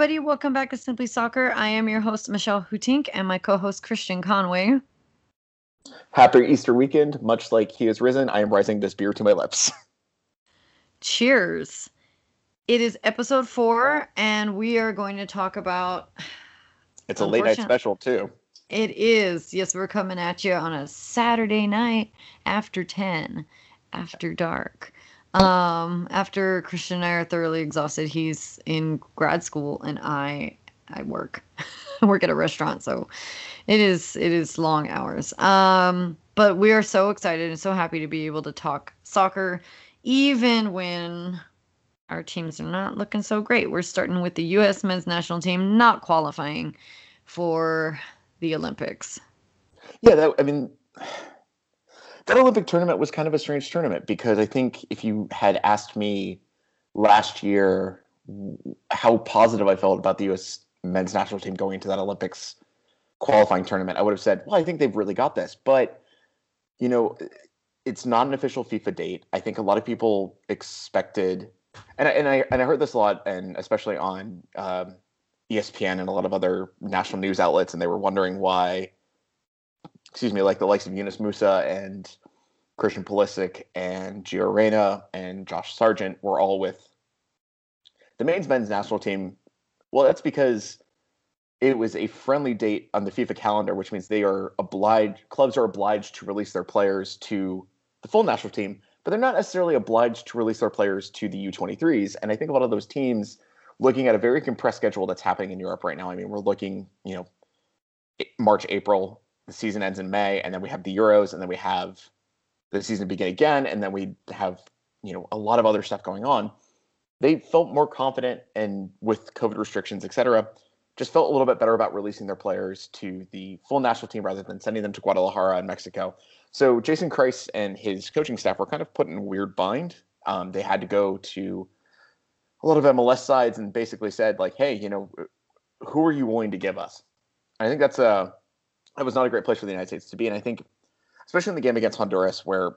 everybody. Welcome back to Simply Soccer. I am your host, Michelle Hootink, and my co host, Christian Conway. Happy Easter weekend. Much like he has risen, I am rising this beer to my lips. Cheers. It is episode four, and we are going to talk about. It's a late night special, too. It is. Yes, we're coming at you on a Saturday night after 10, after dark. Um, after Christian and I are thoroughly exhausted, he's in grad school and I I work. I work at a restaurant, so it is it is long hours. Um, but we are so excited and so happy to be able to talk soccer even when our teams are not looking so great. We're starting with the US men's national team not qualifying for the Olympics. Yeah, that I mean that Olympic tournament was kind of a strange tournament because I think if you had asked me last year how positive I felt about the U.S. men's national team going into that Olympics qualifying tournament, I would have said, well, I think they've really got this. But, you know, it's not an official FIFA date. I think a lot of people expected, and I, and I, and I heard this a lot, and especially on um, ESPN and a lot of other national news outlets, and they were wondering why excuse me, like the likes of Yunus Musah and Christian Pulisic and Gio Reyna and Josh Sargent were all with the men's men's national team. Well, that's because it was a friendly date on the FIFA calendar, which means they are obliged clubs are obliged to release their players to the full national team, but they're not necessarily obliged to release their players to the U23s. And I think a lot of those teams looking at a very compressed schedule that's happening in Europe right now. I mean, we're looking, you know, March, April, the season ends in May, and then we have the Euros, and then we have the season begin again, and then we have you know a lot of other stuff going on. They felt more confident, and with COVID restrictions, et cetera, just felt a little bit better about releasing their players to the full national team rather than sending them to Guadalajara in Mexico. So Jason Kreis and his coaching staff were kind of put in a weird bind. Um, they had to go to a lot of MLS sides and basically said like, "Hey, you know, who are you willing to give us?" I think that's a that was not a great place for the United States to be. And I think, especially in the game against Honduras, where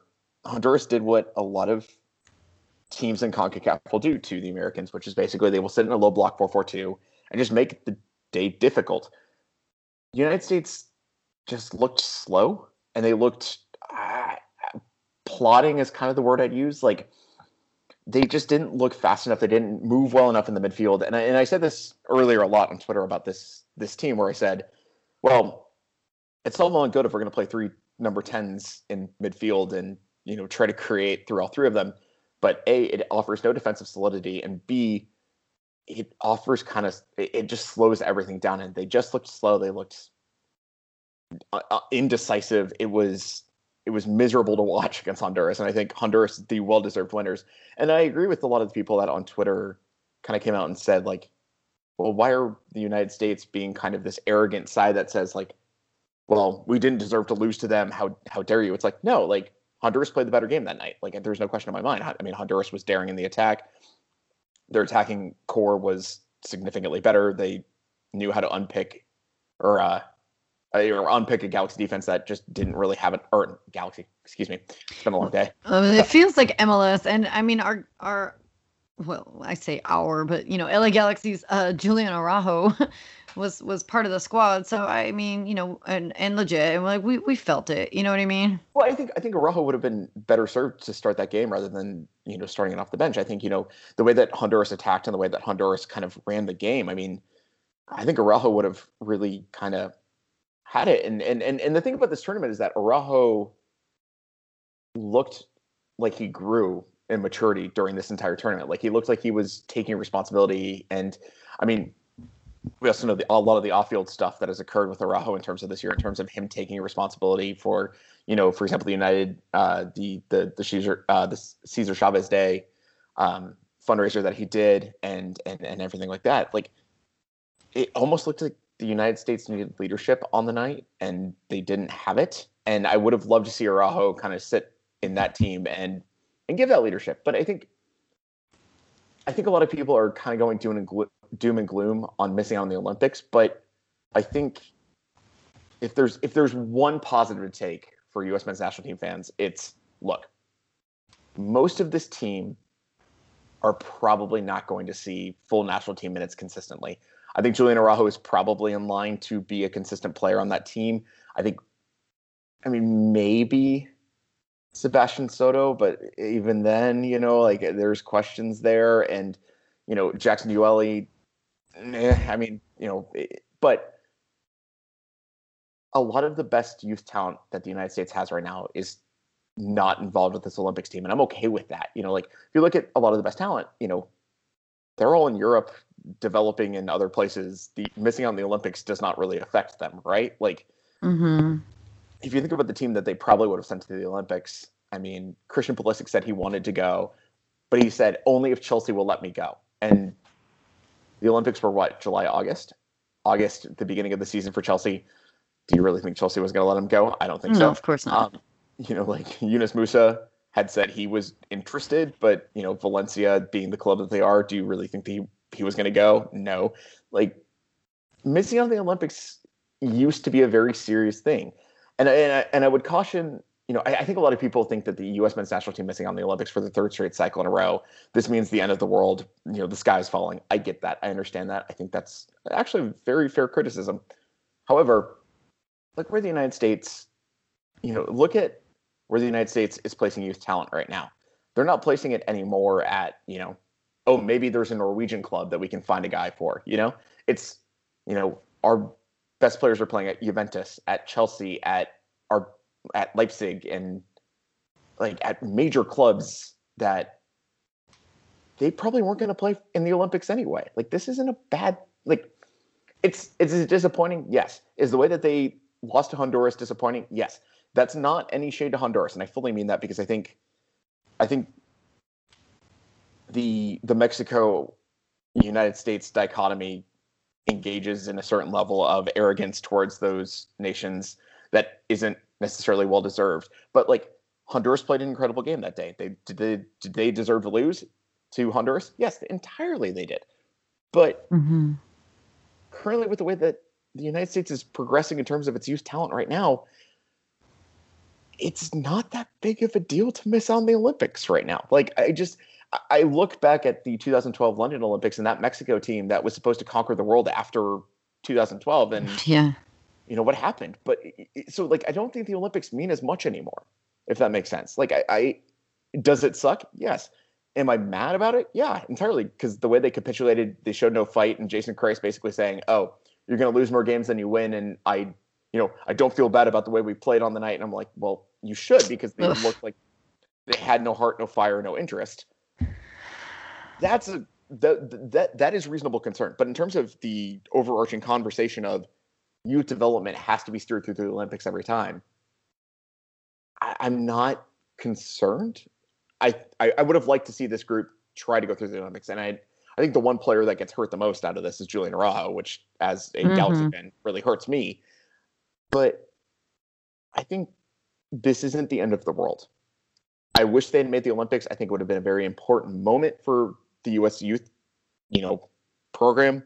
Honduras did what a lot of teams in CONCACAF will do to the Americans, which is basically they will sit in a low block 4 4 2 and just make the day difficult. The United States just looked slow and they looked uh, plotting is kind of the word I'd use. Like, they just didn't look fast enough. They didn't move well enough in the midfield. And I, and I said this earlier a lot on Twitter about this this team, where I said, well, it's all well and good if we're going to play three number 10s in midfield and you know try to create through all three of them but a it offers no defensive solidity and b it offers kind of it just slows everything down and they just looked slow they looked uh, uh, indecisive. It was it was miserable to watch against honduras and i think honduras the well-deserved winners. And i agree with a lot of the people that on twitter kind of came out and said like well why are the united states being kind of this arrogant side that says like well, we didn't deserve to lose to them. How how dare you? It's like no, like Honduras played the better game that night. Like there's no question in my mind. I mean, Honduras was daring in the attack. Their attacking core was significantly better. They knew how to unpick or uh, or unpick a Galaxy defense that just didn't really have an Or Galaxy, excuse me. It's been a long day. Um, it feels like MLS, and I mean our our well, I say our, but you know, LA Galaxy's uh, Julian Araujo was was part of the squad. So I mean, you know, and and legit, and like we we felt it. You know what I mean? Well, I think I think Araujo would have been better served to start that game rather than you know starting it off the bench. I think you know the way that Honduras attacked and the way that Honduras kind of ran the game. I mean, I think Araujo would have really kind of had it. And and and and the thing about this tournament is that Araujo looked like he grew in maturity during this entire tournament. Like he looked like he was taking responsibility. And I mean, we also know the, a lot of the off-field stuff that has occurred with Araujo in terms of this year, in terms of him taking responsibility for, you know, for example, the United, uh, the the the Caesar uh, the Cesar Chavez Day um, fundraiser that he did, and and and everything like that. Like, it almost looked like the United States needed leadership on the night, and they didn't have it. And I would have loved to see Araujo kind of sit in that team and and give that leadership. But I think I think a lot of people are kind of going doom and gloom, doom and gloom on missing out on the Olympics, but I think if there's if there's one positive to take for U.S. men's national team fans, it's look. Most of this team are probably not going to see full national team minutes consistently. I think Julian Araujo is probably in line to be a consistent player on that team. I think, I mean, maybe Sebastian Soto, but even then, you know, like there's questions there, and you know, Jackson Yueill. Eh, I mean, you know, eh, but a lot of the best youth talent that the United States has right now is not involved with this Olympics team, and I'm okay with that. You know, like if you look at a lot of the best talent, you know, they're all in Europe, developing in other places. The missing out on the Olympics does not really affect them, right? Like, mm-hmm. If you think about the team that they probably would have sent to the Olympics, I mean, Christian Pulisic said he wanted to go, but he said only if Chelsea will let me go. And the Olympics were what July, August, August, the beginning of the season for Chelsea. Do you really think Chelsea was going to let him go? I don't think no, so. of course not. Um, you know, like Yunus Musah had said he was interested, but you know, Valencia being the club that they are, do you really think he he was going to go? No. Like missing out on the Olympics used to be a very serious thing, and and I, and I would caution. You know, I, I think a lot of people think that the U.S. men's national team missing on the Olympics for the third straight cycle in a row, this means the end of the world. You know, the sky is falling. I get that. I understand that. I think that's actually a very fair criticism. However, look where the United States. You know, look at where the United States is placing youth talent right now. They're not placing it anymore at, you know, oh, maybe there's a Norwegian club that we can find a guy for, you know? It's, you know, our best players are playing at Juventus, at Chelsea, at our at Leipzig and like at major clubs that they probably weren't going to play in the Olympics anyway. Like this isn't a bad like it's it's disappointing. Yes. Is the way that they lost to Honduras disappointing? Yes. That's not any shade to Honduras, and I fully mean that because I think, I think the the Mexico United States dichotomy engages in a certain level of arrogance towards those nations that isn't necessarily well deserved. But like Honduras played an incredible game that day. They did they, did they deserve to lose to Honduras? Yes, entirely they did. But mm-hmm. currently, with the way that the United States is progressing in terms of its youth talent right now, it's not that big of a deal to miss out on the Olympics right now. Like I just I look back at the 2012 London Olympics and that Mexico team that was supposed to conquer the world after 2012 and yeah. You know what happened? But so like I don't think the Olympics mean as much anymore if that makes sense. Like I, I does it suck? Yes. Am I mad about it? Yeah, entirely because the way they capitulated, they showed no fight and Jason Kreis basically saying, "Oh, you're going to lose more games than you win and I you know, I don't feel bad about the way we played on the night. And I'm like, well, you should because they looked like they had no heart, no fire, no interest. That's a that that that is reasonable concern. But in terms of the overarching conversation of youth development has to be steered through the Olympics every time, I, am not concerned. I, I, I would have liked to see this group try to go through the Olympics, and I I think the one player that gets hurt the most out of this is Julian Araujo, which as a mm-hmm. Galaxy fan really hurts me. But I think this isn't the end of the world. I wish they had made the Olympics. I think it would have been a very important moment for the U.S. youth, you know, program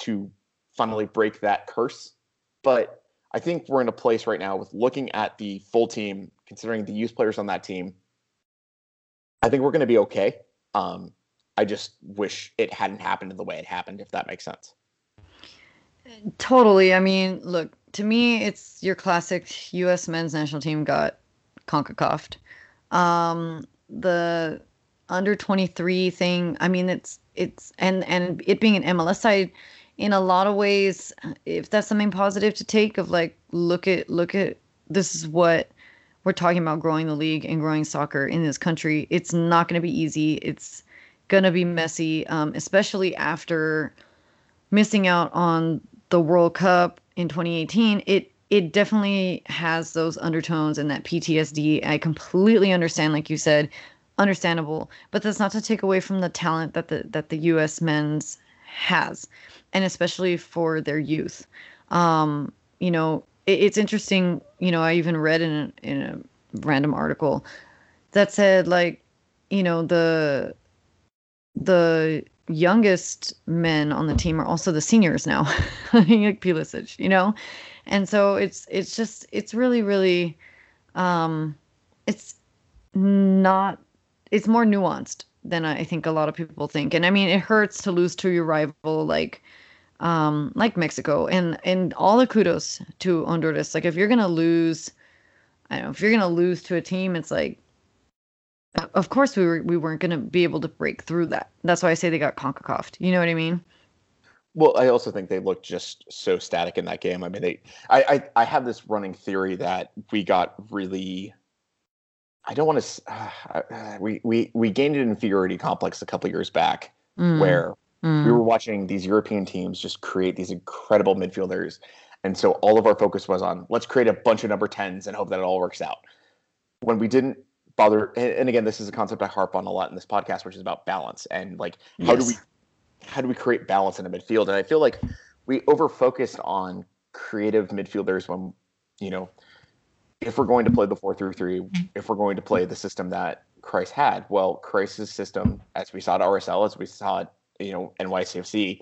to finally break that curse. But I think we're in a place right now with looking at the full team, considering the youth players on that team. I think we're going to be okay. Um, I just wish it hadn't happened the way it happened, if that makes sense. Totally. I mean, look, to me, it's your classic U.S. men's national team got CONCACAFed. Um, the under 23 thing, I mean, it's, it's, and, and it being an MLS side, in a lot of ways, if that's something positive to take of like, look at, look at, this is what we're talking about growing the league and growing soccer in this country. It's not going to be easy. It's going to be messy, um, especially after missing out on the World Cup in 2018, it it definitely has those undertones and that PTSD. I completely understand, like you said, understandable, but that's not to take away from the talent that the that the U.S. men's has, and especially for their youth. Um, you know, it, it's interesting. You know, I even read in a, in a random article that said like, you know, the the youngest men on the team are also the seniors now, like Pulisic, you know, and so it's it's just it's really really, um, it's not it's more nuanced than I think a lot of people think, and I mean it hurts to lose to your rival like um, like Mexico, and and all the kudos to Honduras. Like if you're gonna lose, I don't know if you're gonna lose to a team, it's like, of course we were we weren't gonna be able to break through that. That's why I say they got Concacaf. You know what I mean? Well, I also think they looked just so static in that game. I mean, they, I, I, I have this running theory that we got really. I don't want to. Uh, we we we gained an inferiority complex a couple years back, mm. where Mm. We were watching these European teams just create these incredible midfielders. And so all of our focus was on let's create a bunch of number 10s and hope that it all works out. When we didn't bother and again this is a concept I harp on a lot in this podcast which is about balance and like how yes. do we how do we create balance in a midfield? And I feel like we over focused on creative midfielders when you know if we're going to play the 4 through 3 if we're going to play the system that Kreis had, well, Kreis's system, as we saw at RSL, as we saw it you know NYCFC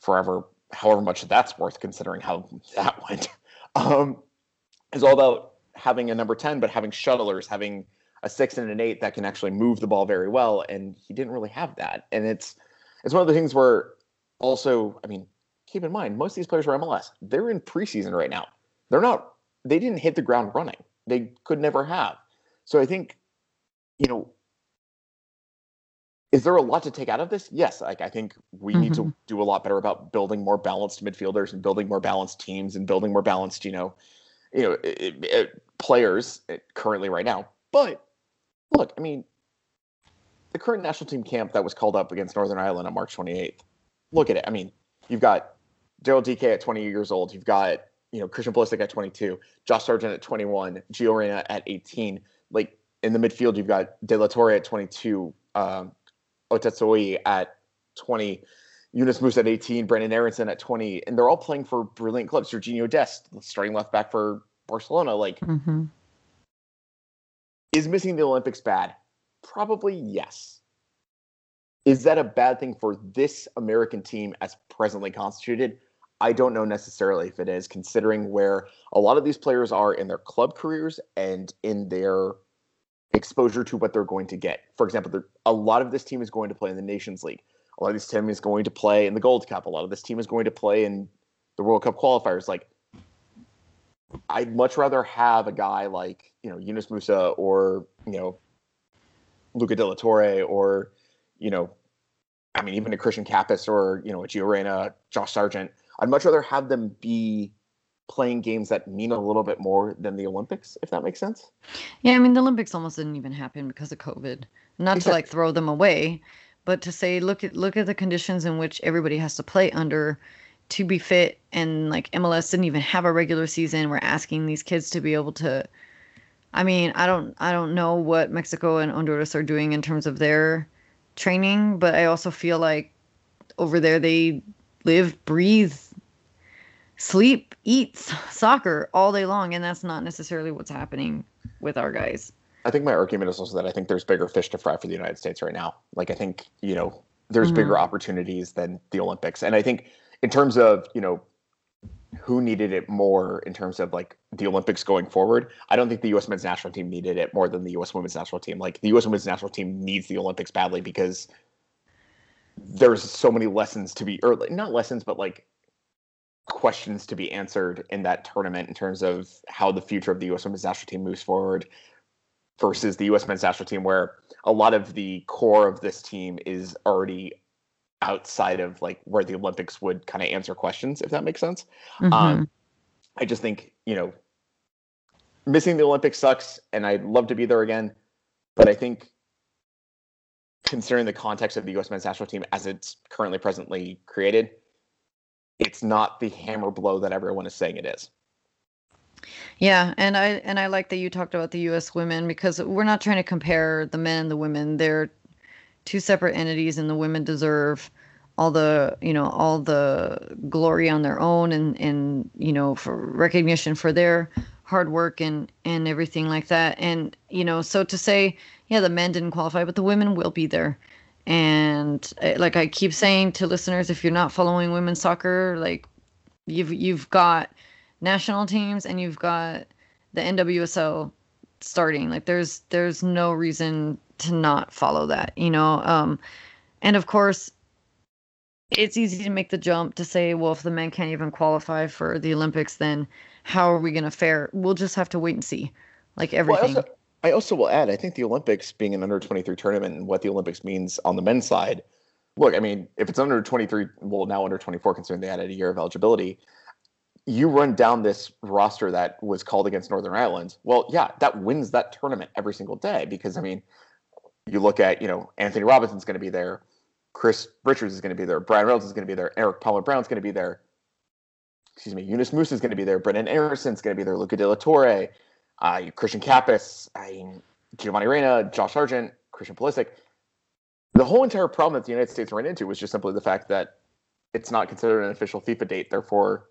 forever, however much that's worth considering how that went. Um, is all about having a number 10, but having shuttlers, having a six and an eight that can actually move the ball very well. And he didn't really have that. And it's it's one of the things where also, I mean, keep in mind, most of these players are MLS. They're in preseason right now. They're not they didn't hit the ground running. They could never have. So I think, you know, is there a lot to take out of this? Yes, like I think we mm-hmm. need to mm-hmm. do a lot better about building more balanced midfielders and building more balanced teams and building more balanced, you know, you know, it, it, players currently right now. But look, I mean, the current national team camp that was called up against Northern Ireland on March 28th. Look at it. I mean, you've got Daryl DK at 20 years old. You've got you know Christian Pulisic at 22, Josh Sargent at 21, Gio Reyna at 18. Like in the midfield, you've got De La Torre at 22. Um, at 20, Yunus Musah at 18, Brenden Aaronson at 20, and they're all playing for brilliant clubs. Sergiño Dest, starting left back for Barcelona. Like, mm-hmm. is missing the Olympics bad? Probably yes. Is that a bad thing for this American team as presently constituted? I don't know necessarily if it is, considering where a lot of these players are in their club careers and in their exposure to what they're going to get. For example, a lot of this team is going to play in the Nations League. A lot of this team is going to play in the Gold Cup. A lot of this team is going to play in the World Cup qualifiers. Like, I'd much rather have a guy like you know Yunus Musah or you know Luca De La Torre or you know, I mean even a Christian Cappis or you know a Gio Reyna, Josh Sargent. I'd much rather have them be playing games that mean a little bit more than the Olympics, if that makes sense. Yeah, I mean the Olympics almost didn't even happen because of COVID. Not exactly. to like throw them away, but to say look at look at the conditions in which everybody has to play under to be fit and like MLS didn't even have a regular season. We're asking these kids to be able to I mean, I don't I don't know what Mexico and Honduras are doing in terms of their training, but I also feel like over there they live, breathe, sleep, eat soccer all day long, and that's not necessarily what's happening with our guys. I think my argument is also that I think there's bigger fish to fry for the United States right now. Like I think you know there's mm-hmm. bigger opportunities than the Olympics, and I think in terms of you know who needed it more in terms of like the Olympics going forward, I don't think the U.S. men's national team needed it more than the U.S. women's national team. Like the U.S. women's national team needs the Olympics badly because there's so many lessons to be, or not lessons, but like questions to be answered in that tournament in terms of how the future of the U.S. women's national team moves forward versus the U.S. men's national team, where a lot of the core of this team is already outside of like where the Olympics would kind of answer questions, if that makes sense. Mm-hmm. Um, I just think you know missing the Olympics sucks, and I'd love to be there again, but I think considering the context of the U.S. men's national team as it's currently presently created, it's not the hammer blow that everyone is saying it is. Yeah, and I and I like that you talked about the U.S. women because we're not trying to compare the men and the women. They're two separate entities, and the women deserve all the you know all the glory on their own, and and you know for recognition for their hard work and and everything like that. And you know, so to say, yeah, the men didn't qualify, but the women will be there. And eh, like I keep saying to listeners, if you're not following women's soccer, like you've you've got national teams and you've got the NWSL starting. Like there's there's no reason to not follow that, you know. Um and of course it's easy to make the jump to say, well, if the men can't even qualify for the Olympics, then how are we going to fare? We'll just have to wait and see, like everything. Well, also, I also will add, I think the Olympics being an under 23 tournament and what the Olympics means on the men's side. Look, I mean, if it's under 23, well, now under 24, considering they added a year of eligibility, you run down this roster that was called against Northern Ireland. Well, yeah, that wins that tournament every single day because, I mean, you look at, you know, Antonee Robinson's going to be there. Chris Richards is going to be there. Bryan Reynolds is going to be there. Erik Palmer-Brown's going to be there. Excuse me. Yunus Musah is going to be there. Brenden Aaronson's going to be there. Luca De La Torre, uh, Christian Cappis, I Giovanni Reyna, Josh Sargent, Christian Pulisic. The whole entire problem that the United States ran into was just simply the fact that it's not considered an official FIFA date. Therefore,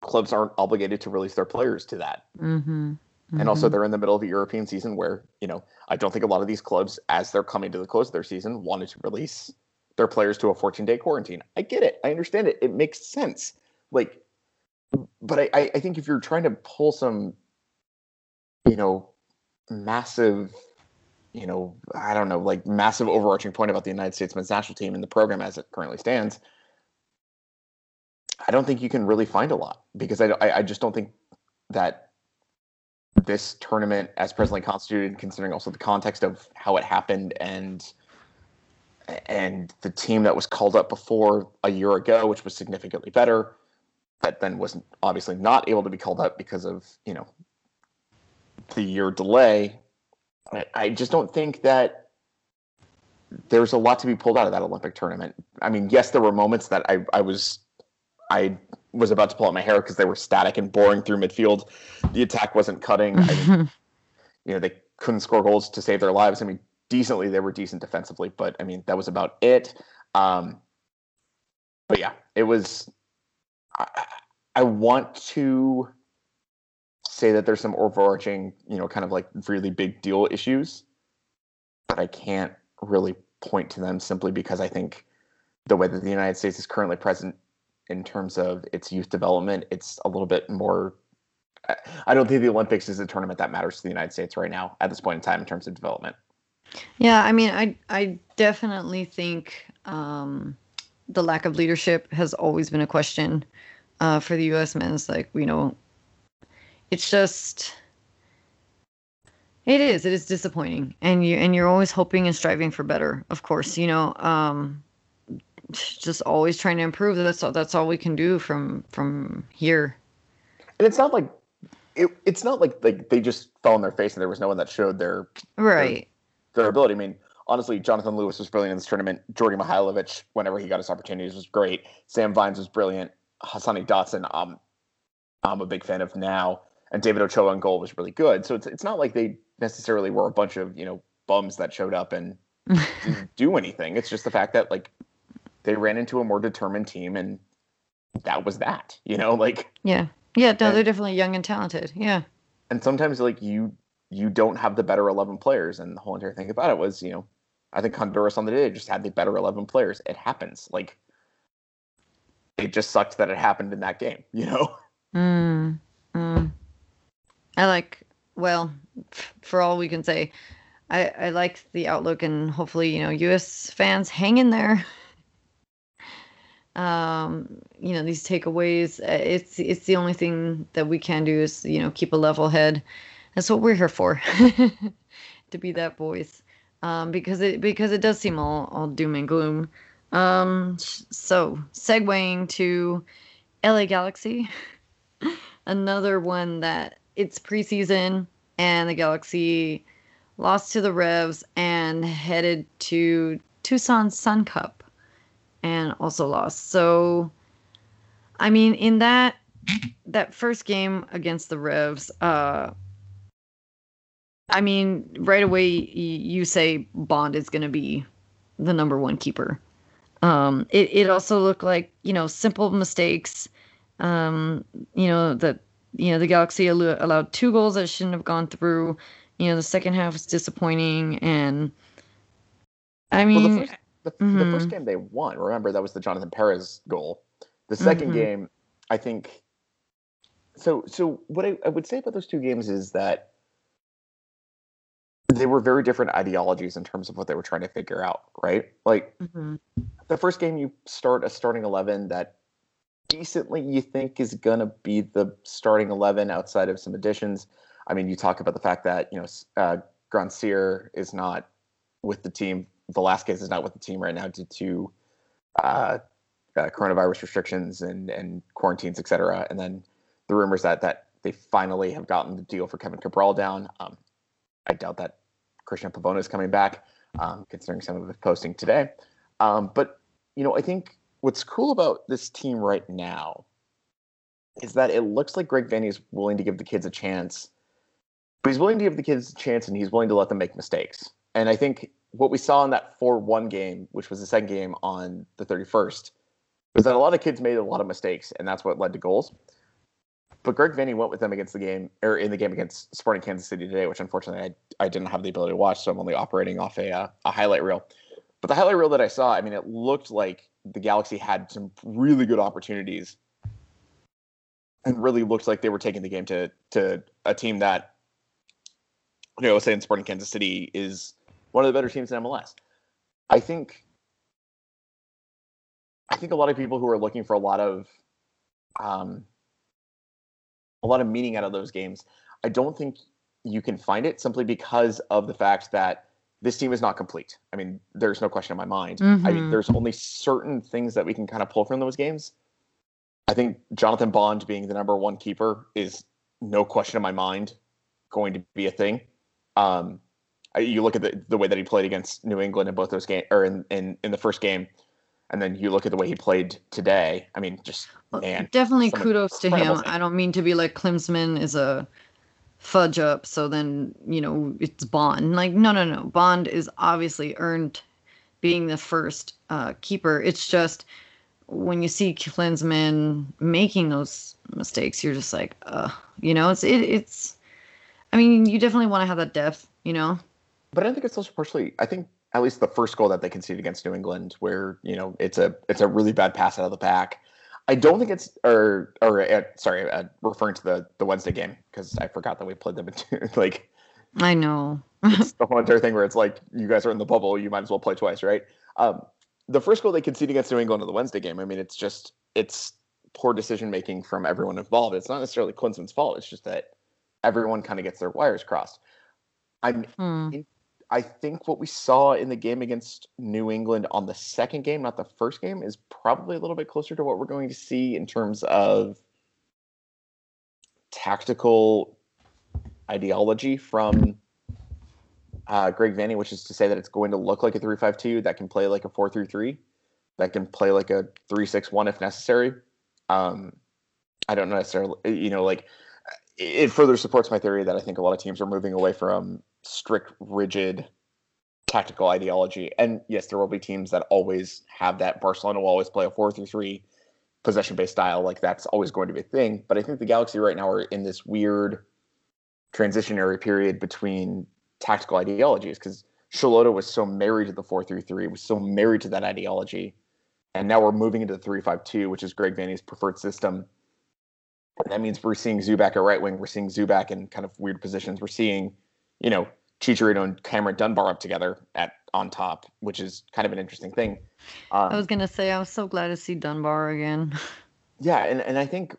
clubs aren't obligated to release their players to that. Mm-hmm. And also, they're in the middle of a European season where, you know, I don't think a lot of these clubs, as they're coming to the close of their season, wanted to release their players to a 14 day quarantine. I get it. I understand it. It makes sense. Like, but I, I think if you're trying to pull some, you know, massive, you know, I don't know, like massive overarching point about the United States men's national team and the program as it currently stands, I don't think you can really find a lot because I, I, just don't think that this tournament as presently constituted, considering also the context of how it happened and and the team that was called up before a year ago, which was significantly better, that then wasn't obviously not able to be called up because of you know the year delay. I, I just don't think that there's a lot to be pulled out of that Olympic tournament. I mean, yes, there were moments that I, I was I was about to pull out my hair because they were static and boring through midfield. The attack wasn't cutting. I you know, they couldn't score goals to save their lives. I mean, decently, they were decent defensively, but I mean, that was about it. Um, but yeah, it was. I, I want to say that there's some overarching, you know, kind of like really big deal issues, but I can't really point to them simply because I think the way that the United States is currently present in terms of its youth development. It's a little bit more. I don't think the Olympics is a tournament that matters to the United States right now at this point in time in terms of development. Yeah, I mean, I I definitely think um, the lack of leadership has always been a question uh, for the U.S. men's. Like, you know, it's just it is it is disappointing, and you and you're always hoping and striving for better. Of course, you know. Um, just always trying to improve. That's all, that's all we can do from from here. And it's not like it, it's not like like they just fell on their face and there was no one that showed their right their, their ability. I mean, honestly, Jonathan Lewis was brilliant in this tournament. Djordje Mihailovic, whenever he got his opportunities, was great. Sam Vines was brilliant. Hassani Dotson, um, I'm a big fan of now. And David Ochoa on goal was really good. So it's it's not like they necessarily were a bunch of you know bums that showed up and didn't do anything. It's just the fact that like they ran into a more determined team and that was that you know like yeah yeah no and, they're definitely young and talented yeah and sometimes like you you don't have the better 11 players and the whole entire thing about it was you know i think honduras on the day just had the better 11 players it happens like it just sucked that it happened in that game you know mm. I like well for all we can say i i like the outlook and hopefully you know us fans hang in there um, you know these takeaways. Uh, it's it's the only thing that we can do is you know keep a level head. That's what we're here for, to be that voice, um, because it because it does seem all all doom and gloom. Um, so segueing to LA Galaxy, another one that it's preseason and the Galaxy lost to the Revs and headed to Tucson Sun Cup and also lost. So, I mean, in that that first game against the Revs, uh, I mean, right away you say Bond is going to be the number one keeper. Um, it it also looked like you know simple mistakes. Um, you know that you know the Galaxy allowed two goals that shouldn't have gone through. You know the second half was disappointing, and I mean, well, the, mm-hmm. the first mm-hmm. game they won, remember that was the Jonathan Perez goal. The 2nd mm-hmm. game, I think. So, so what I, I would say about those two games is that they were very different ideologies in terms of what they were trying to figure out, right? Like hmm the first game you start a starting 11 that decently you think is going to be the starting 11 outside of some additions. I mean, you talk about the fact that, you know, uh, Grandsir is not with the team. Velasquez is not with the team right now due to uh, uh, coronavirus restrictions and, and quarantines, et cetera. And then the rumors that, that they finally have gotten the deal for Kevin Cabral down. Um, I doubt that Christian Pavona is coming back, um, considering some of his posting today. Um, but you know, I think what's cool about this team right now is that it looks like Greg Vanney is willing to give the kids a chance, but he's willing to give the kids a chance and he's willing to let them make mistakes. And I think what we saw in that 4 1 game, which was the second game on the 31st, was that a lot of kids made a lot of mistakes, and that's what led to goals. But Greg Vanney went with them against the game, or in the game against Sporting Kansas City today, which unfortunately I, I didn't have the ability to watch, so I'm only operating off a, uh, a highlight reel. But the highlight reel that I saw, I mean, it looked like the Galaxy had some really good opportunities, and really looked like they were taking the game to to a team that, you know, saying Sporting Kansas City is one of the better teams in MLS. I think, I think a lot of people who are looking for a lot of, um, a lot of meaning out of those games, I don't think you can find it simply because of the fact that this team is not complete. I mean, there's no question in my mind. I mean, there's only certain things that we can kind of pull from those games. I think Jonathan Bond being the number one keeper is no question in my mind going to be a thing. Um, I- you look at the, the way that he played against New England in both those games, or in, in, in the first game, and then you look at the way he played today. I mean, just man, Definitely kudos to him. thing. I don't mean to be like Klinsmann is a fudge up, so then, you know, it's Bond. Like, no, no, no. Bond is obviously earned being the first uh, keeper. It's just when you see Klinsmann making those mistakes, you're just like, uh, you know, it's, it, it's, I mean, you definitely want to have that depth, you know? but I think it's also partially. I think at least the first goal that they conceded against New England, where you know it's a it's a really bad pass out of the back. I don't think it's or or uh, sorry, uh, referring to the the Wednesday game because I forgot that we played them in two, like I know. it's the whole entire thing where it's like you guys are in the bubble, you might as well play twice, right? Um, the first goal they conceded against New England in the Wednesday game, I mean, it's just it's poor decision making from everyone involved. It's not necessarily Klinsmann's fault. It's just that everyone kind of gets their wires crossed. I'm Hmm. I think what we saw in the game against New England on the second game, not the first game, is probably a little bit closer to what we're going to see in terms of tactical ideology from uh, Greg Vanney, which is to say that it's going to look like a 3-5-2 that can play like a 4-3-3, that can play like a 3-6-1 if necessary. Um, I don't necessarily, you know, like it further supports my theory that I think a lot of teams are moving away from strict, rigid tactical ideology. And yes, there will be teams that always have that. Barcelona will always play a 4 3 3 possession based style. Like that's always going to be a thing. But I think the Galaxy right now are in this weird transitionary period between tactical ideologies because Schelotto was so married to the 4 3 3, was so married to that ideology. And now we're moving into the three five two, which is Greg Vanney's preferred system. And that means we're seeing Zubak at right wing. We're seeing Zubak in kind of weird positions. We're seeing, you know, Chicharito and Cameron Dunbar up together at on top, which is kind of an interesting thing. Um, I was gonna say I was so glad to see Dunbar again. yeah, and, and I think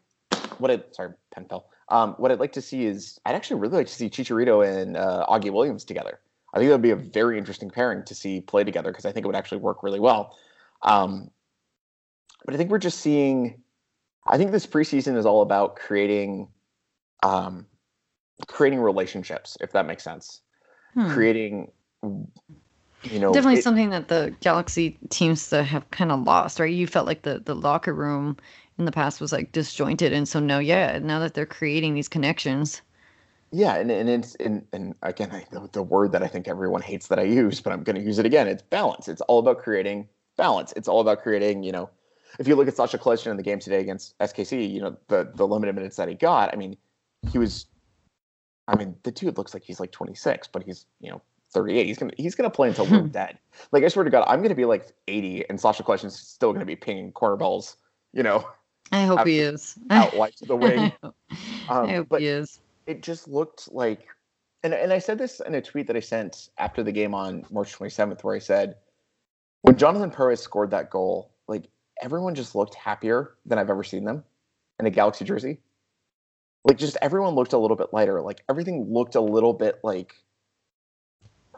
what I sorry, pen fell. Um, what I'd like to see is I'd actually really like to see Chicharito and uh, Augie Williams together. I think that would be a very interesting pairing to see play together because I think it would actually work really well. Um, but I think we're just seeing. I think this preseason is all about creating, um, creating relationships, if that makes sense. Hmm. Creating, you know, Definitely it- something that the Galaxy teams that have kind of lost, right? You felt like the the locker room in the past was like disjointed, and so now, yeah, now that they're creating these connections, Yeah, and, and it's and, and again, I, the, the word that I think everyone hates that I use, but I'm going to use it again. It's balance. It's all about creating balance. It's all about creating. You know, if you look at Sacha Kljestan in the game today against SKC, you know the the limited minutes that he got. I mean, he was. I mean, the dude looks like he's like 26, but he's you know 38. He's gonna he's gonna play until we're dead. Like I swear to God, I'm gonna be like 80, and Sacha Kljestan's still gonna be pinging corner balls. You know, I hope Out- he is. out wide to the wing. I Um, hope but he is. it just looked like and and I said this in a tweet that I sent after the game on March 27th, where I said, when Jonathan Perez scored that goal, like everyone just looked happier than I've ever seen them in a Galaxy jersey. Like just everyone looked a little bit lighter. Like everything looked a little bit like,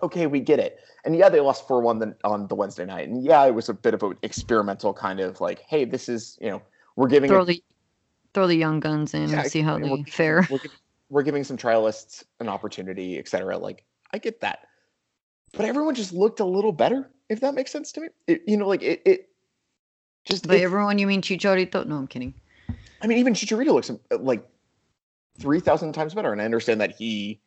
okay, we get it. And yeah, they lost four one on the Wednesday night, and yeah, it was a bit of an experimental kind of like, hey, this is you know we're giving throw it, the throw the young guns in Yeah, and see how exactly. they We're- fare. we're, giving, we're giving some trialists an opportunity, et cetera. Like, I get that. But everyone just looked a little better, if that makes sense to me. It, you know, like it, it just, By it- everyone, you mean Chicharito? No, I'm kidding. I mean, even Chicharito looks like 3,000 times better. And I understand that he,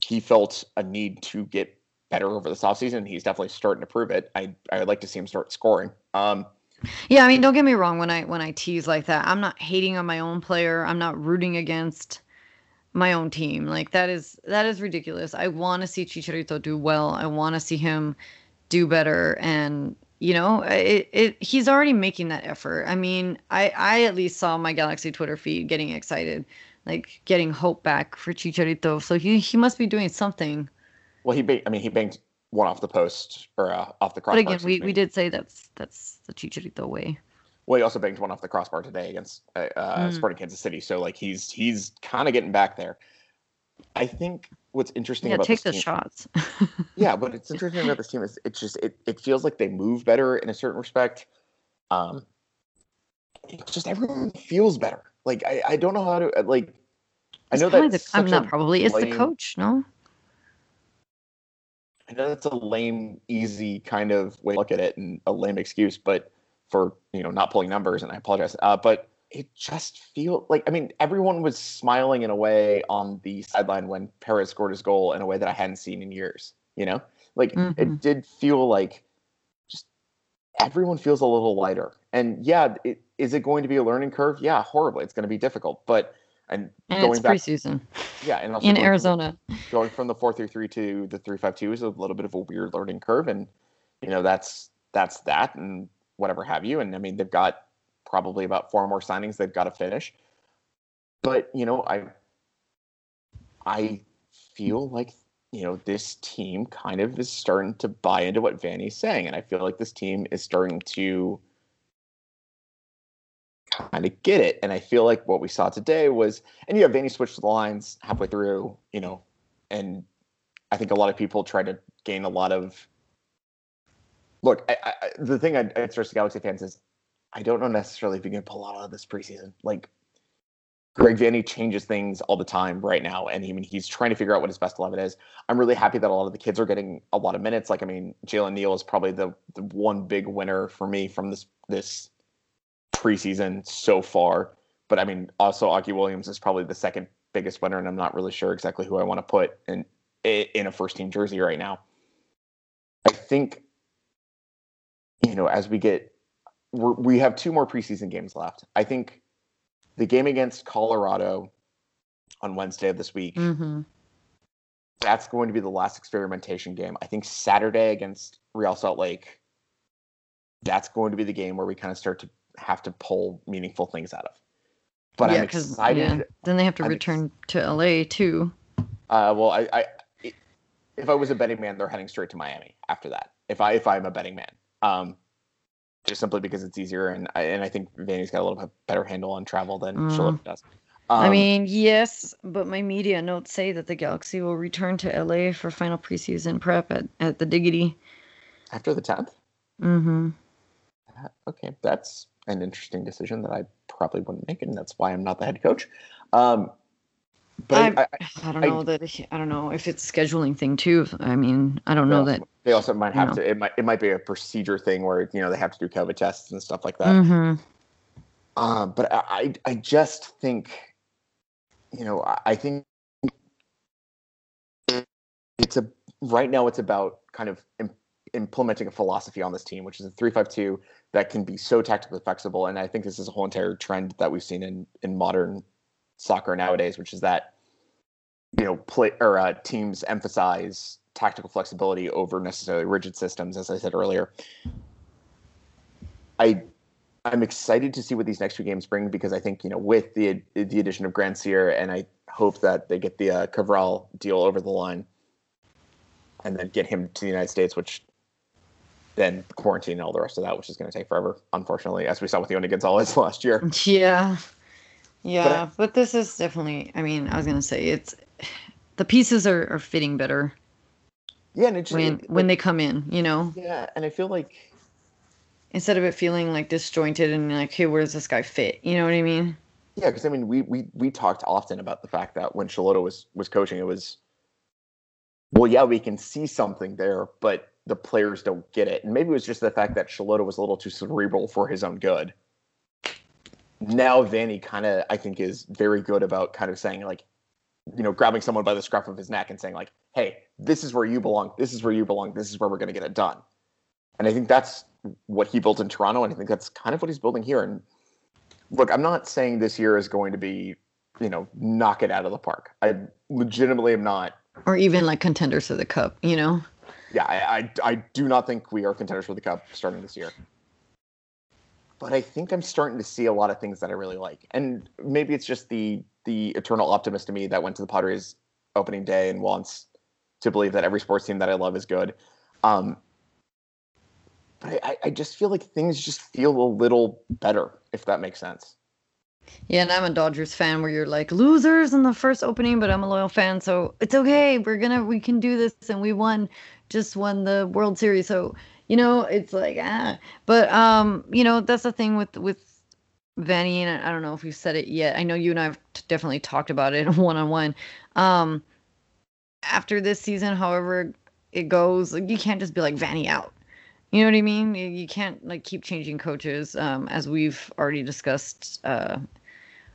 he felt a need to get better over this offseason. He's definitely starting to prove it. I, I would like to see him start scoring. Um, Yeah, I mean, don't get me wrong. When I when I tease like that, I'm not hating on my own player. I'm not rooting against my own team. Like that is that is ridiculous. I want to see Chicharito do well. I want to see him do better. And you know, it, it he's already making that effort. I mean, I I at least saw my Galaxy Twitter feed getting excited, like getting hope back for Chicharito. So he he must be doing something. well, he, ba- I mean, he banked one off the post or uh, off the crossbar. But again, we me. we did say that's that's the Chicharito way. Well, he also banked one off the crossbar today against uh, uh, Mm. Sporting Kansas City. So like he's he's kind of getting back there. I think what's interesting Yeah, about take the team, shots. yeah, but it's interesting about this team is it's just it, it feels like they move better in a certain respect. Um, it's just everyone feels better. Like I, I don't know how to like. I know that's I'm not probably it's the coach, no? I know that's a lame, easy kind of way to look at it and a lame excuse, but for you know not pulling numbers, and I apologize. Uh, but it just feel like I mean everyone was smiling in a way on the sideline when Perez scored his goal in a way that I hadn't seen in years. You know, like Mhm. it did feel like just everyone feels a little lighter. And yeah, it, is it going to be a learning curve? Yeah, horribly. It's going to be difficult, but and, And going it's back, preseason yeah, and in going from- Arizona. going from the four three three to the three five two is a little bit of a weird learning curve, and you know that's that's that, and whatever have you. And I mean, they've got probably about four more signings they've got to finish. But you know, I I feel like you know this team kind of is starting to buy into what Vanney's saying, and I feel like this team is starting to kind of get it. And I feel like what we saw today was, and you have Vanney switch the lines halfway through, you know, and I think a lot of people try to gain a lot of. Look, I, I, the thing I, I stress to Galaxy fans is, I don't know necessarily if you can pull out of this preseason. Like, Greg Vanney changes things all the time right now, and I mean he's trying to figure out what his best eleven is. I'm really happy that a lot of the kids are getting a lot of minutes. Like, I mean, Jalen Neal is probably the the one big winner for me from this this preseason so far. But I mean, also Augie Williams is probably the second biggest winner, and I'm not really sure exactly who I want to put in in a first team jersey right now. I think, you know, as we get, we're, we have two more preseason games left. I think the game against Colorado on Wednesday of this week, hmm that's going to be the last experimentation game. I think Saturday against Real Salt Lake, that's going to be the game where we kind of start to have to pull meaningful things out of. But yeah, I'm excited. then they have to I'm ex- return to LA too. Uh, well, I, I, if I was a betting man, they're heading straight to Miami after that. If I, if I'm a betting man, um, just simply because it's easier, and I, and I think Vanney's got a little bit better handle on travel than Mm. Does. I Um, mean, yes, but my media notes say that the Galaxy will return to LA for final preseason prep at, at the Dignity. after the tenth, Mm-hmm. Okay, that's an interesting decision that I probably wouldn't make, and that's why I'm not the head coach. Um, but I, I, I don't I- know that I don't know if it's a scheduling thing too. I mean, I don't know Well, that. they also might have No. to. It might it might be a procedure thing where you know they have to do COVID tests and stuff like that. hmm Um, but I, I just think, you know, I, think it's a right now it's about kind of implementing a philosophy on this team, which is a three-five-two that can be so tactically flexible. And I think this is a whole entire trend that we've seen in in modern soccer nowadays, which is that you know play or uh, teams emphasize tactical flexibility over necessarily rigid systems, as I said earlier. I I'm excited to see what these next two games bring because I think you know with the the addition of Grandsir and I hope that they get the uh, deal over the line, and then get him to the United States, which then quarantine and all the rest of that, which is going to take forever, unfortunately, as we saw with Yony Gonzalez last year. Yeah. Yeah, but, I, but, this is definitely. I mean, I was gonna say it's the pieces are, are fitting better. Yeah, and just, when it, when they come in, you know. Yeah, and I feel like instead of it feeling like disjointed and like, hey, where does this guy fit? You know what I mean? Yeah, because I mean, we we we talked often about the fact that when Schelotto was was coaching, it was well, yeah, we can see something there, but the players don't get it. And maybe it was just the fact that Schelotto was a little too cerebral for his own good. Now Vanney kind of, I think, is very good about kind of saying like, you know, grabbing someone by the scruff of his neck and saying like, "Hey, this is where you belong. This is where you belong. This is where we're going to get it done." And I think that's what he built in Toronto, and I think that's kind of what he's building here. And look, I'm not saying this year is going to be, you know, knock it out of the park. I legitimately am not. Or even like contenders for the cup, you know yeah, I, I, I do not think we are contenders for the cup starting this year. But I think I'm starting to see a lot of things that I really like, and maybe it's just the the eternal optimist to me that went to the Padres opening day and wants to believe that every sports team that I love is good. Um, but I, I just feel like things just feel a little better, if that makes sense. Yeah, and I'm a Dodgers fan where you're like losers in the first opening, but I'm a loyal fan, so it's okay. We're gonna we can do this, and we won just won the World Series. So, you know, it's like, ah. But, um, you know, that's the thing with, with Vanney, and I don't know if we've said it yet. I know you and I have definitely talked about it one on one. Um, after this season, however it goes, like, you can't just be like Vanney out. You know what I mean? You can't like keep changing coaches, um, as we've already discussed uh,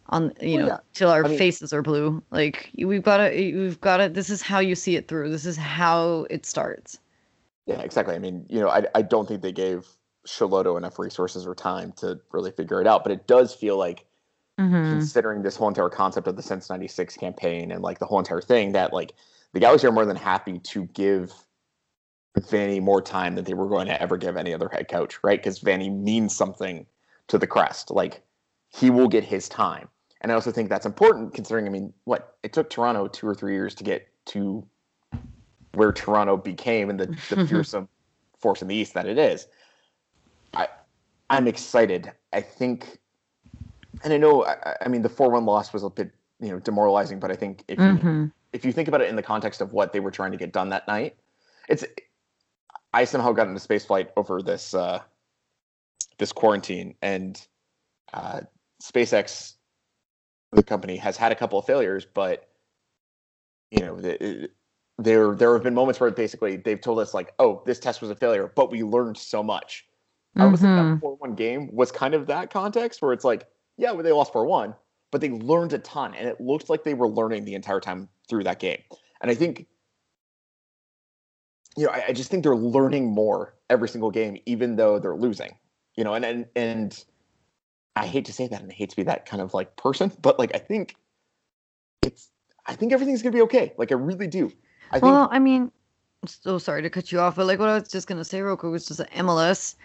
on you know yeah. till our I mean, faces are blue like we've got to we've got to this is how you see it through this is how it starts yeah exactly i mean you know i, I don't think they gave Schelotto enough resources or time to really figure it out but it does feel like mm-hmm. considering this whole entire concept of the since 96 campaign and like the whole entire thing that like the galaxy are more than happy to give Vanney more time than they were going to ever give any other head coach right because Vanney means something to the crest like he will get his time and I also think that's important considering, I mean, what it took Toronto two or three years to get to where Toronto became and the, the fearsome force in the East that it is. I, I'm excited. I think, and I know, I, I mean, the 4 1 loss was a bit, you know, demoralizing, but I think if, mm-hmm. you, if you think about it in the context of what they were trying to get done that night, it's, I somehow got into space flight over this, uh, this quarantine and, uh, SpaceX the company has had a couple of failures, but you know, the, there there have been moments where basically they've told us like, oh, this test was a failure, but we learned so much. Mm-hmm. I was think that four one game was kind of that context where it's like, yeah, well, they lost four one, but they learned a ton, and it looked like they were learning the entire time through that game. And I think, you know, I, I just think they're learning more every single game, even though they're losing. You know, and and and I hate to say that and I hate to be that kind of like person, but like I think it's I think everything's gonna be okay. Like I really do. I well, think, I mean, I'm so oh, sorry to cut you off, but like what I was just gonna say real quick was just MLS.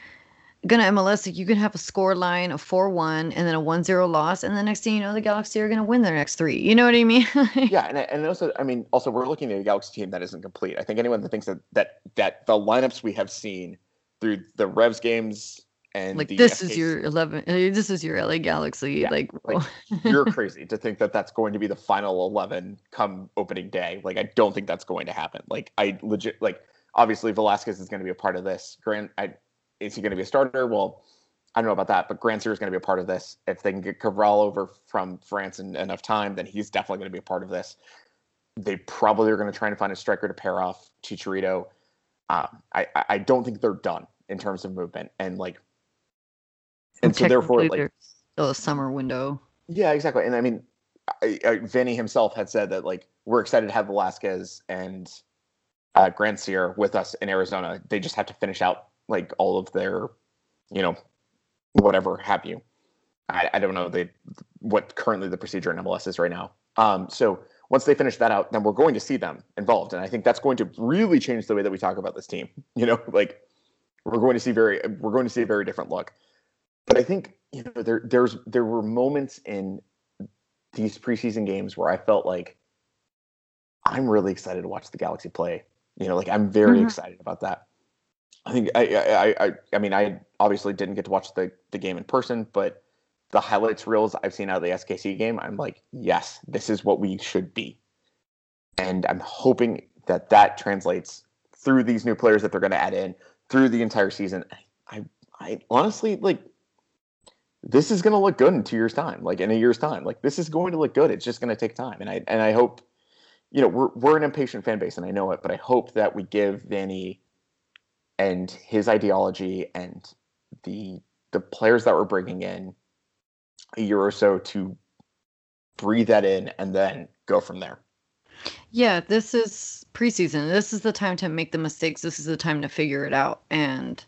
Gonna MLS, like you can have a score line of 4 1 and then a one zero loss, and the next thing you know, the Galaxy are gonna win their next three. You know what I mean? yeah, and, and also, I mean, also, we're looking at a Galaxy team that isn't complete. I think anyone that thinks that that, that the lineups we have seen through the Revs games and like this is your 11 uh, this is your la galaxy yeah, like, like you're crazy to think that that's going to be the final 11 come opening day like i don't think that's going to happen like i legit like obviously velasquez is going to be a part of this grant I, is he going to be a starter well i don't know about that but Grandsir is going to be a part of this if they can get cabral over from france in enough time then he's definitely going to be a part of this they probably are going to try and find a striker to pair off chicharito um, I, I don't think they're done in terms of movement and like and so therefore, like still a summer window. Yeah, exactly. And I mean, I, I, Vanney himself had said that like we're excited to have Velasquez and uh, Grandsir with us in Arizona. They just have to finish out like all of their, you know, whatever have you. I, I don't know they what currently the procedure in MLS is right now. Um, so once they finish that out, then we're going to see them involved, and I think that's going to really change the way that we talk about this team. You know, like we're going to see very we're going to see a very different look but I think you know there there's there were moments in these preseason games where I felt like I'm really excited to watch the Galaxy play. You know, like I'm very mm-hmm. excited about that. I think I, I I I mean I obviously didn't get to watch the the game in person, but the highlights reels I've seen out of the SKC game, I'm like, yes, this is what we should be. And I'm hoping that that translates through these new players that they're going to add in through the entire season. I, I honestly like this is going to look good in two years' time, like in a year's time. Like this is going to look good. It's just going to take time, and I and I hope, you know, we're we're an impatient fan base, and I know it, but I hope that we give Vanney and his ideology and the the players that we're bringing in a year or so to breathe that in and then go from there. Yeah, this is preseason. This is the time to make the mistakes. This is the time to figure it out. And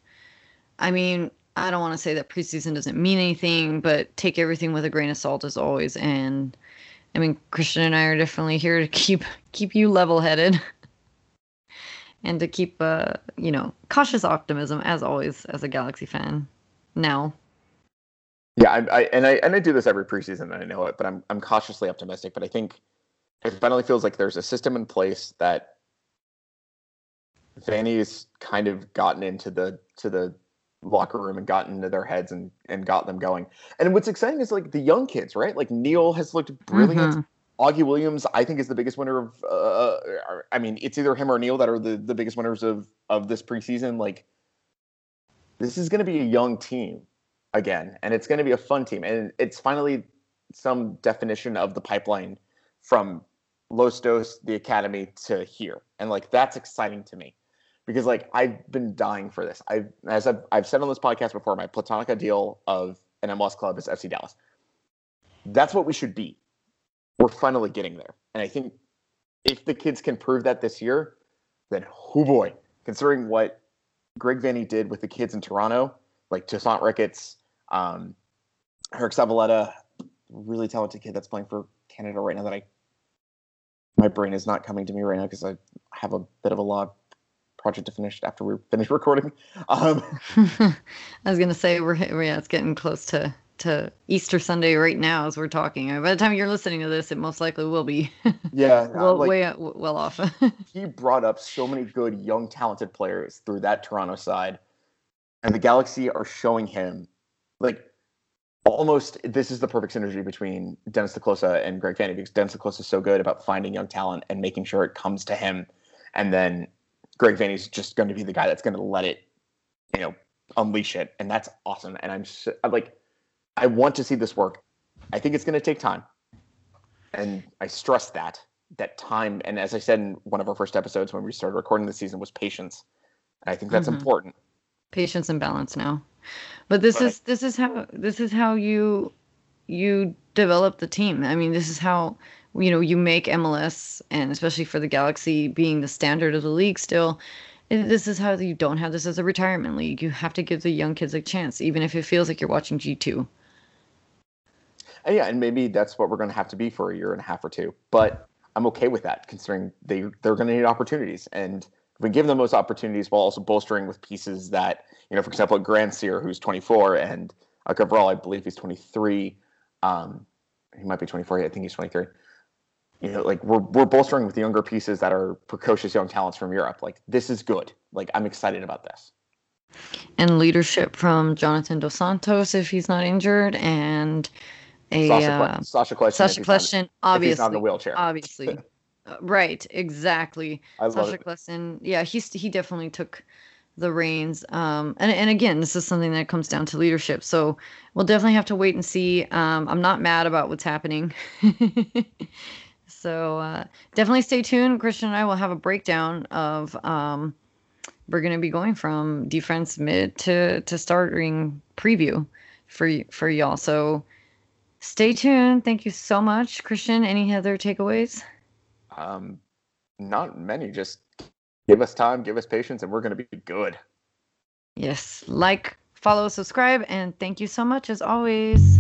I mean, I don't want to say that preseason doesn't mean anything, but take everything with a grain of salt as always. And I mean, Christian and I are definitely here to keep keep you level headed and to keep uh, you know, cautious optimism as always as a Galaxy fan. Now. Yeah, I, I, and I and I do this every preseason, and I know it, but I'm I'm cautiously optimistic. But I think it finally feels like there's a system in place that Vanney's kind of gotten into the to the locker room and gotten into their heads and and got them going. And what's exciting is like the young kids, right? Like Neil has looked brilliant. Mm-hmm. Augie Williams, I think, is the biggest winner of. Uh, I mean, it's either him or Neil that are the, the biggest winners of of this preseason. Like, this is going to be a young team again, and it's going to be a fun team, and it's finally some definition of the pipeline from Los Dos, the academy, to here, and like that's exciting to me because like I've been dying for this. I've as I've, I've said on this podcast before, my platonic ideal of an MLS club is FC Dallas. That's what we should be. We're finally getting there, and I think if the kids can prove that this year, then oh boy, considering what Greg Vanney did with the kids in Toronto, like Tosaint Ricketts, um, Eriq Zavaleta, really talented kid that's playing for Canada right now that I my brain is not coming to me right now because I have a bit of a log project to finish after we finish recording. Um, I was gonna say we're yeah, it's getting close to to Easter Sunday right now as we're talking. By the time you're listening to this, it most likely will be. yeah, well, like, way well off. he brought up so many good young talented players through that Toronto side, and the Galaxy are showing him like almost this is the perfect synergy between Dennis te Kloese and Greg Vanney because Dennis te Kloese is so good about finding young talent and making sure it comes to him, and then Greg Vanney's just going to be the guy that's going to let it, you know, unleash it, and that's awesome. And I'm, so, I'm like, I want to see this work. I think it's going to take time, and I stress that that time. And as I said in one of our first episodes when we started recording the season, was patience. And I think that's mm-hmm. important. Patience and balance now. But this is this is how this is how you you develop the team. I mean, this is how you know you make MLS and especially for the Galaxy being the standard of the league still. This is how you don't have this as a retirement league. You have to give the young kids a chance, even if it feels like you're watching G two. And yeah, and maybe that's what we're going to have to be for a year and a half or two. But I'm okay with that, considering they they're going to need opportunities, and we give them those opportunities while also bolstering with pieces that you know, for example, Grandsir, who's 24, and uh, Cabral, I believe he's 23. Um, he might be 24. I think he's 23. You know, like we're we're bolstering with younger pieces that are precocious young talents from Europe. Like this is good. Like I'm excited about this. And leadership from Jonathan Dos Santos if he's not injured, and a Sacha, uh, Kljestan. Sacha Kljestan, obviously, he's in the wheelchair. Obviously, uh, right, exactly. I Sacha Kljestan, yeah, he's he definitely took the reins. Um, and, and again, this is something that comes down to leadership. So we'll definitely have to wait and see. Um, I'm not mad about what's happening. so uh, definitely stay tuned. Christian and I will have a breakdown of. Um, we're going to be going from defense mid to to starting preview for for y'all. So stay tuned. Thank you so much, Christian. Any other takeaways? Um, not many. Just give us time, give us patience, and we're going to be good. Yes. Like, follow, subscribe, and thank you so much as always.